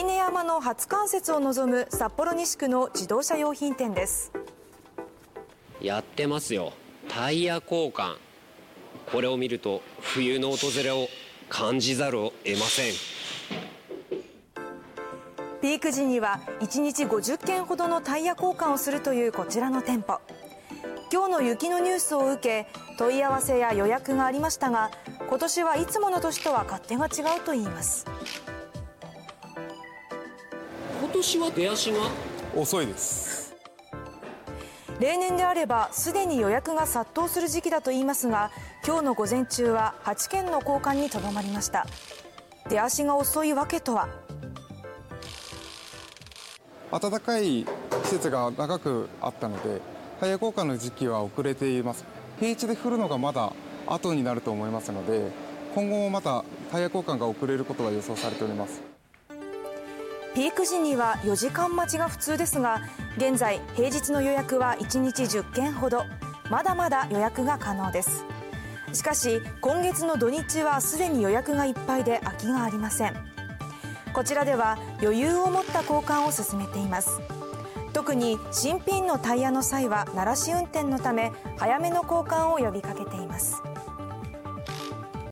手稲山の初冠雪を望む札幌西区の自動車用品店です。やってますよ。タイヤ交換。これを見ると冬の訪れを感じざるを得ません。ピーク時には1日50件ほどのタイヤ交換をするというこちらの店舗。今日の雪のニュースを受け問い合わせや予約がありましたが今年はいつもの年とは勝手が違うといいます。今年は出足が？遅いです。例年であればすでに予約が殺到する時期だといいますが今日の午前中は8件の交換にとどまりました。出足が遅いわけとは？暖かい季節が長くあったのでタイヤ交換の時期は遅れています。平地で降るのがまだ後になると思いますので今後もまたタイヤ交換が遅れることが予想されておりますピーク時には4時間待ちが普通ですが現在平日の予約は1日10件ほど。まだまだ予約が可能です。しかし今月の土日はすでに予約がいっぱいで空きがありません。こちらでは余裕を持った交換を進めています。特に新品のタイヤの際は鳴らし運転のため早めの交換を呼びかけています。